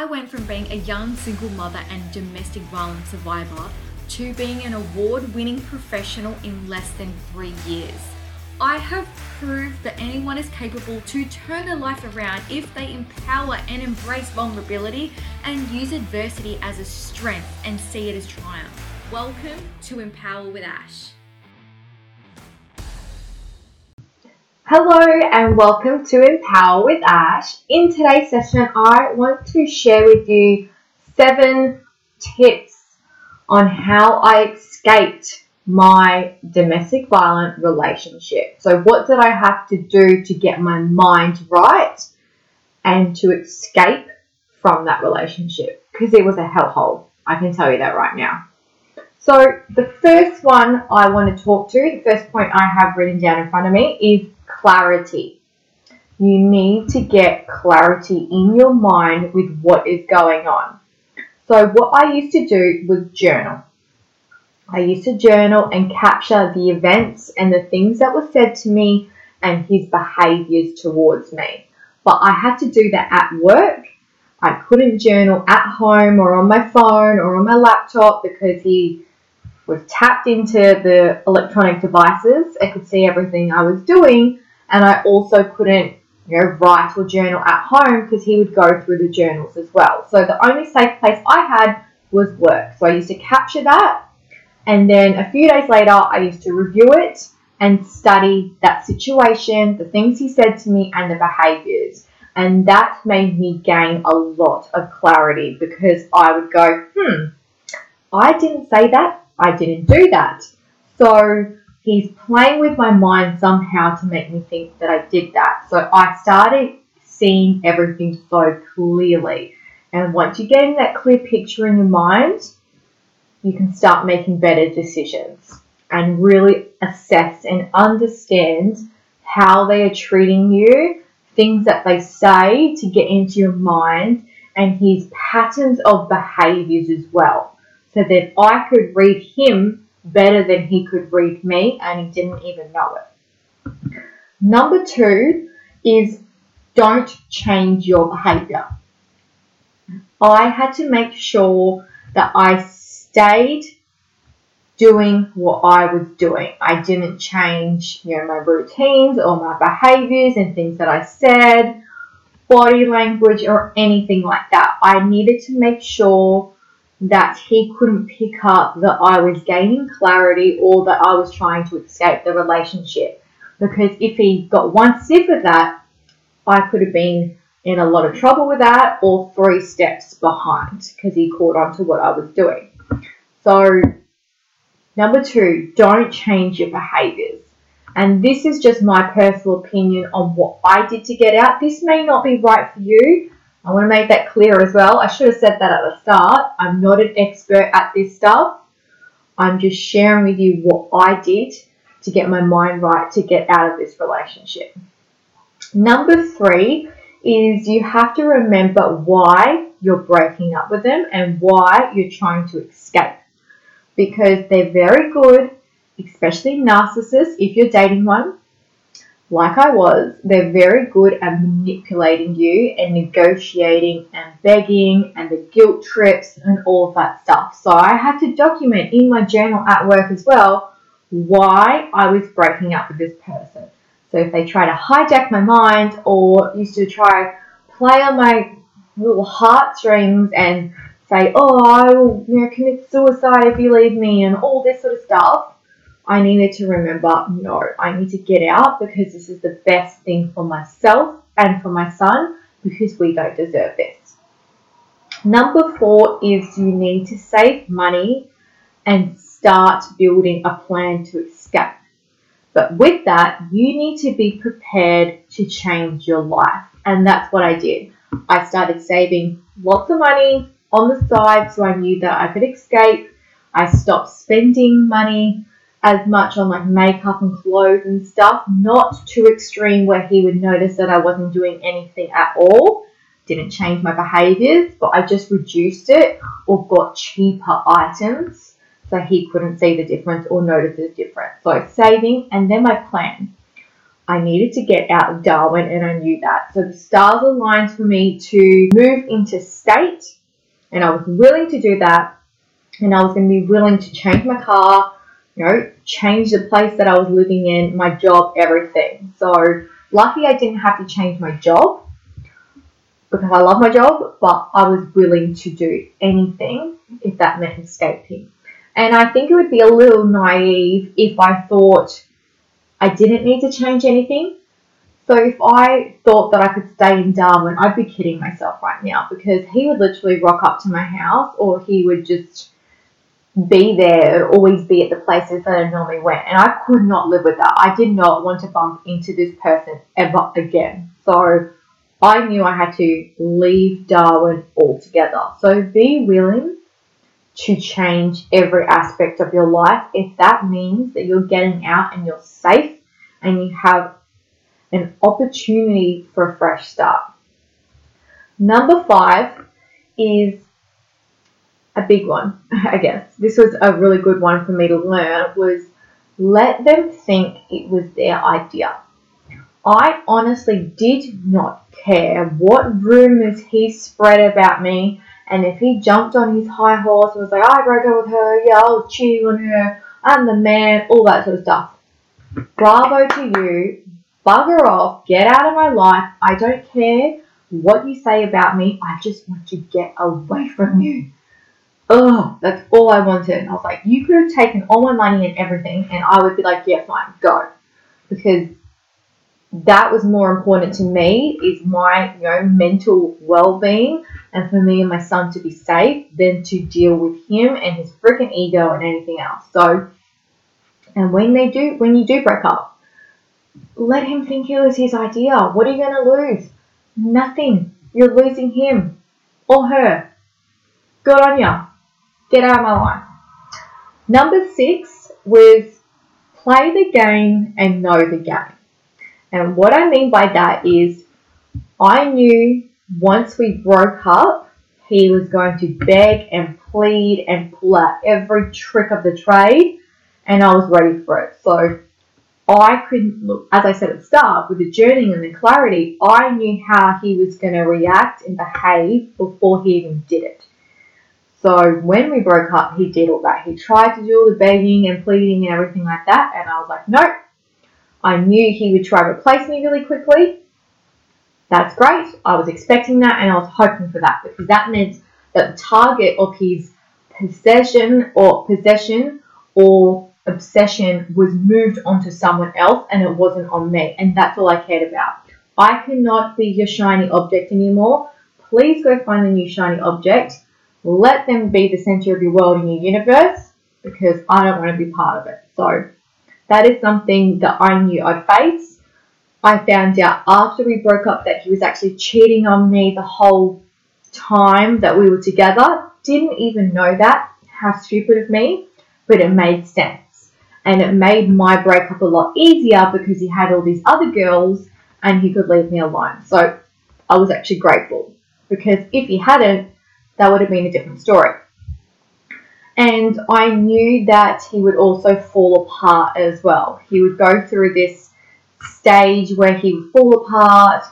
I went from being a young single mother and domestic violence survivor to being an award winning professional in less than three years. I have proved that anyone is capable to turn their life around if they empower and embrace vulnerability and use adversity as a strength and see it as triumph. Welcome to Empower with Ash. Hello and welcome to Empower with Ash. In today's session, I want to share with you seven tips on how I escaped my domestic violent relationship. So, what did I have to do to get my mind right and to escape from that relationship? Because it was a hellhole. I can tell you that right now. So, the first one I want to talk to, the first point I have written down in front of me is clarity. You need to get clarity in your mind with what is going on. So, what I used to do was journal. I used to journal and capture the events and the things that were said to me and his behaviors towards me. But I had to do that at work. I couldn't journal at home or on my phone or on my laptop because he was tapped into the electronic devices. I could see everything I was doing, and I also couldn't, you know, write or journal at home because he would go through the journals as well. So the only safe place I had was work. So I used to capture that and then a few days later, I used to review it and study that situation, the things he said to me, and the behaviors. And that made me gain a lot of clarity because I would go, hmm, I didn't say that. I didn't do that. So he's playing with my mind somehow to make me think that I did that. So I started seeing everything so clearly. And once you get in that clear picture in your mind, you can start making better decisions and really assess and understand how they are treating you, things that they say to get into your mind, and his patterns of behaviors as well. So that I could read him better than he could read me, and he didn't even know it. Number two is don't change your behavior. I had to make sure that I stayed doing what I was doing. I didn't change, you know, my routines or my behaviors and things that I said, body language or anything like that. I needed to make sure that he couldn't pick up that I was gaining clarity or that I was trying to escape the relationship. Because if he got one sniff of that, I could have been in a lot of trouble with that or three steps behind because he caught on to what I was doing. So, number two, don't change your behaviors. And this is just my personal opinion on what I did to get out. This may not be right for you. I want to make that clear as well. I should have said that at the start. I'm not an expert at this stuff. I'm just sharing with you what I did to get my mind right to get out of this relationship. Number three is you have to remember why you're breaking up with them and why you're trying to escape because they're very good, especially narcissists, if you're dating one, like I was, they're very good at manipulating you and negotiating and begging and the guilt trips and all of that stuff. So I had to document in my journal at work as well why I was breaking up with this person. So if they try to hijack my mind or used to try play on my little heartstrings and say, oh, I will you know, commit suicide if you leave me and all this sort of stuff, I needed to remember, no, I need to get out because this is the best thing for myself and for my son because we don't deserve this. Number four is you need to save money and start building a plan to escape. But with that, you need to be prepared to change your life. And that's what I did. I started saving lots of money, on the side so I knew that I could escape. I stopped spending money as much on like makeup and clothes and stuff, not too extreme where he would notice that I wasn't doing anything at all. Didn't change my behaviors, but I just reduced it or got cheaper items so he couldn't see the difference or notice the difference. So saving and then my plan. I needed to get out of Darwin and I knew that. So the stars aligned for me to move into state and I was willing to do that and I was going to be willing to change my car, you know, change the place that I was living in, my job, everything. So lucky I didn't have to change my job because I love my job, but I was willing to do anything if that meant escaping. And I think it would be a little naive if I thought I didn't need to change anything. So if I thought that I could stay in Darwin, I'd be kidding myself right now because he would literally rock up to my house or he would just be there, always be at the places that I normally went. And I could not live with that. I did not want to bump into this person ever again. So I knew I had to leave Darwin altogether. So be willing to change every aspect of your life if that means that you're getting out and you're safe and you have an opportunity for a fresh start. Number five is a big one, I guess. This was a really good one for me to learn was let them think it was their idea. I honestly did not care what rumors he spread about me and if he jumped on his high horse and was like, I broke up with her, yeah, I'll cheat on her, I'm the man, all that sort of stuff. Bravo to you. Bugger off. Get out of my life. I don't care what you say about me. I just want to get away from you. Oh, that's all I wanted. And I was like, you could have taken all my money and everything, and I would be like, yeah, fine, go. Because that was more important to me is my you know mental well-being and for me and my son to be safe than to deal with him and his freaking ego and anything else. So and when they do when you do break up let him think it was his idea. What are you going to lose? Nothing. You're losing him or her. Good on ya get out of my life number six was play the game and know the game and what I mean by that is I knew once we broke up, he was going to beg and plead and pull out every trick of the trade, and I was ready for it. So I couldn't look, as I said at the start, with the journey and the clarity, I knew how he was going to react and behave before he even did it. So when we broke up, he did all that. He tried to do all the begging and pleading and everything like that, and I was like, nope, I knew he would try to replace me really quickly. That's great. I was expecting that and I was hoping for that because that meant that the target of his possession or possession or obsession was moved onto someone else and it wasn't on me. And that's all I cared about. I cannot be your shiny object anymore. Please go find a new shiny object. Let them be the center of your world and your universe because I don't want to be part of it. So that is something that I knew I'd face. I found out after we broke up that he was actually cheating on me the whole time that we were together. Didn't even know that. How stupid of me. But it made sense. And it made my breakup a lot easier because he had all these other girls and he could leave me alone. So I was actually grateful because if he hadn't, that would have been a different story. And I knew that he would also fall apart as well. He would go through this stage where he would fall apart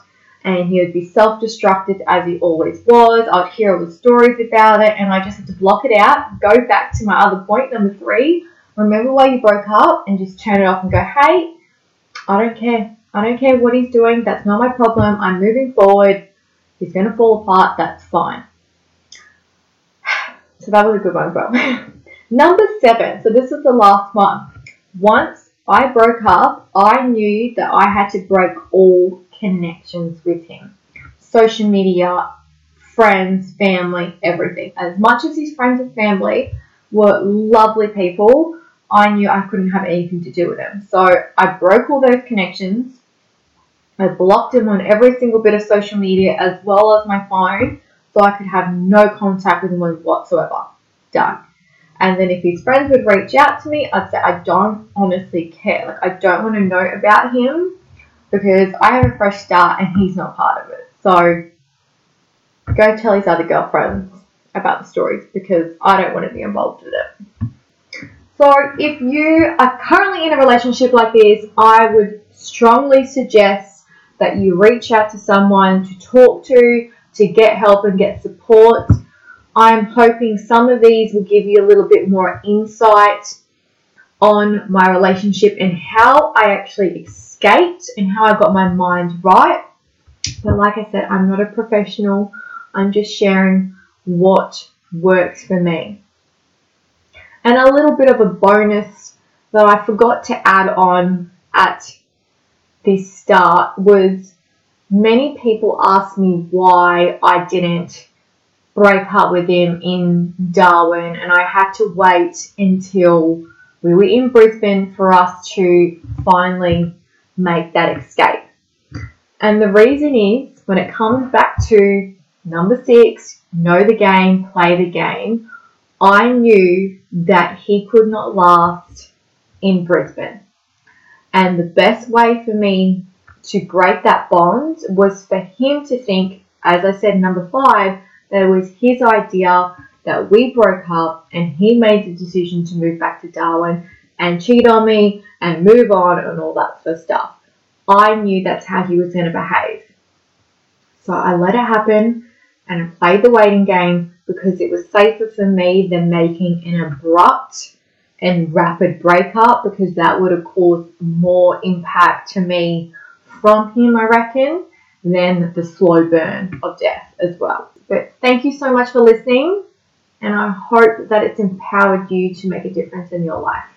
and he would be self destructive as he always was. I'd hear all the stories about it and I just had to block it out, go back to my other point, number three. Remember why you broke up and just turn it off and go, hey, I don't care. I don't care what he's doing. That's not my problem. I'm moving forward. He's going to fall apart. That's fine. So that was a good one as well. Number seven. So this is the last one. Once I broke up, I knew that I had to break all connections with him. Social media, friends, family, everything. As much as his friends and family were lovely people, I knew I couldn't have anything to do with them. So I broke all those connections. I blocked him on every single bit of social media as well as my phone I could have no contact with him whatsoever. Done. And then if his friends would reach out to me, I'd say I don't honestly care. Like I don't want to know about him because I have a fresh start and he's not part of it. So go tell his other girlfriends about the stories because I don't want to be involved with it. So if you are currently in a relationship like this, I would strongly suggest that you reach out to someone to talk to, to get help and get support. I'm hoping some of these will give you a little bit more insight on my relationship and how I actually escaped and how I got my mind right. But like I said, I'm not a professional. I'm just sharing what works for me. And a little bit of a bonus that I forgot to add on at this start was many people ask me why I didn't break up with him in Darwin and I had to wait until we were in Brisbane for us to finally make that escape. And the reason is when it comes back to number six, know the game, play the game, I knew that he could not last in Brisbane. And the best way for me to break that bond was for him to think, as I said, number five, that it was his idea that we broke up and he made the decision to move back to Darwin and cheat on me and move on and all that sort of stuff. I knew that's how he was going to behave. So I let it happen and I played the waiting game because it was safer for me than making an abrupt and rapid breakup because that would have caused more impact to me from him, I reckon, than the slow burn of death as well. But thank you so much for listening, and I hope that it's empowered you to make a difference in your life.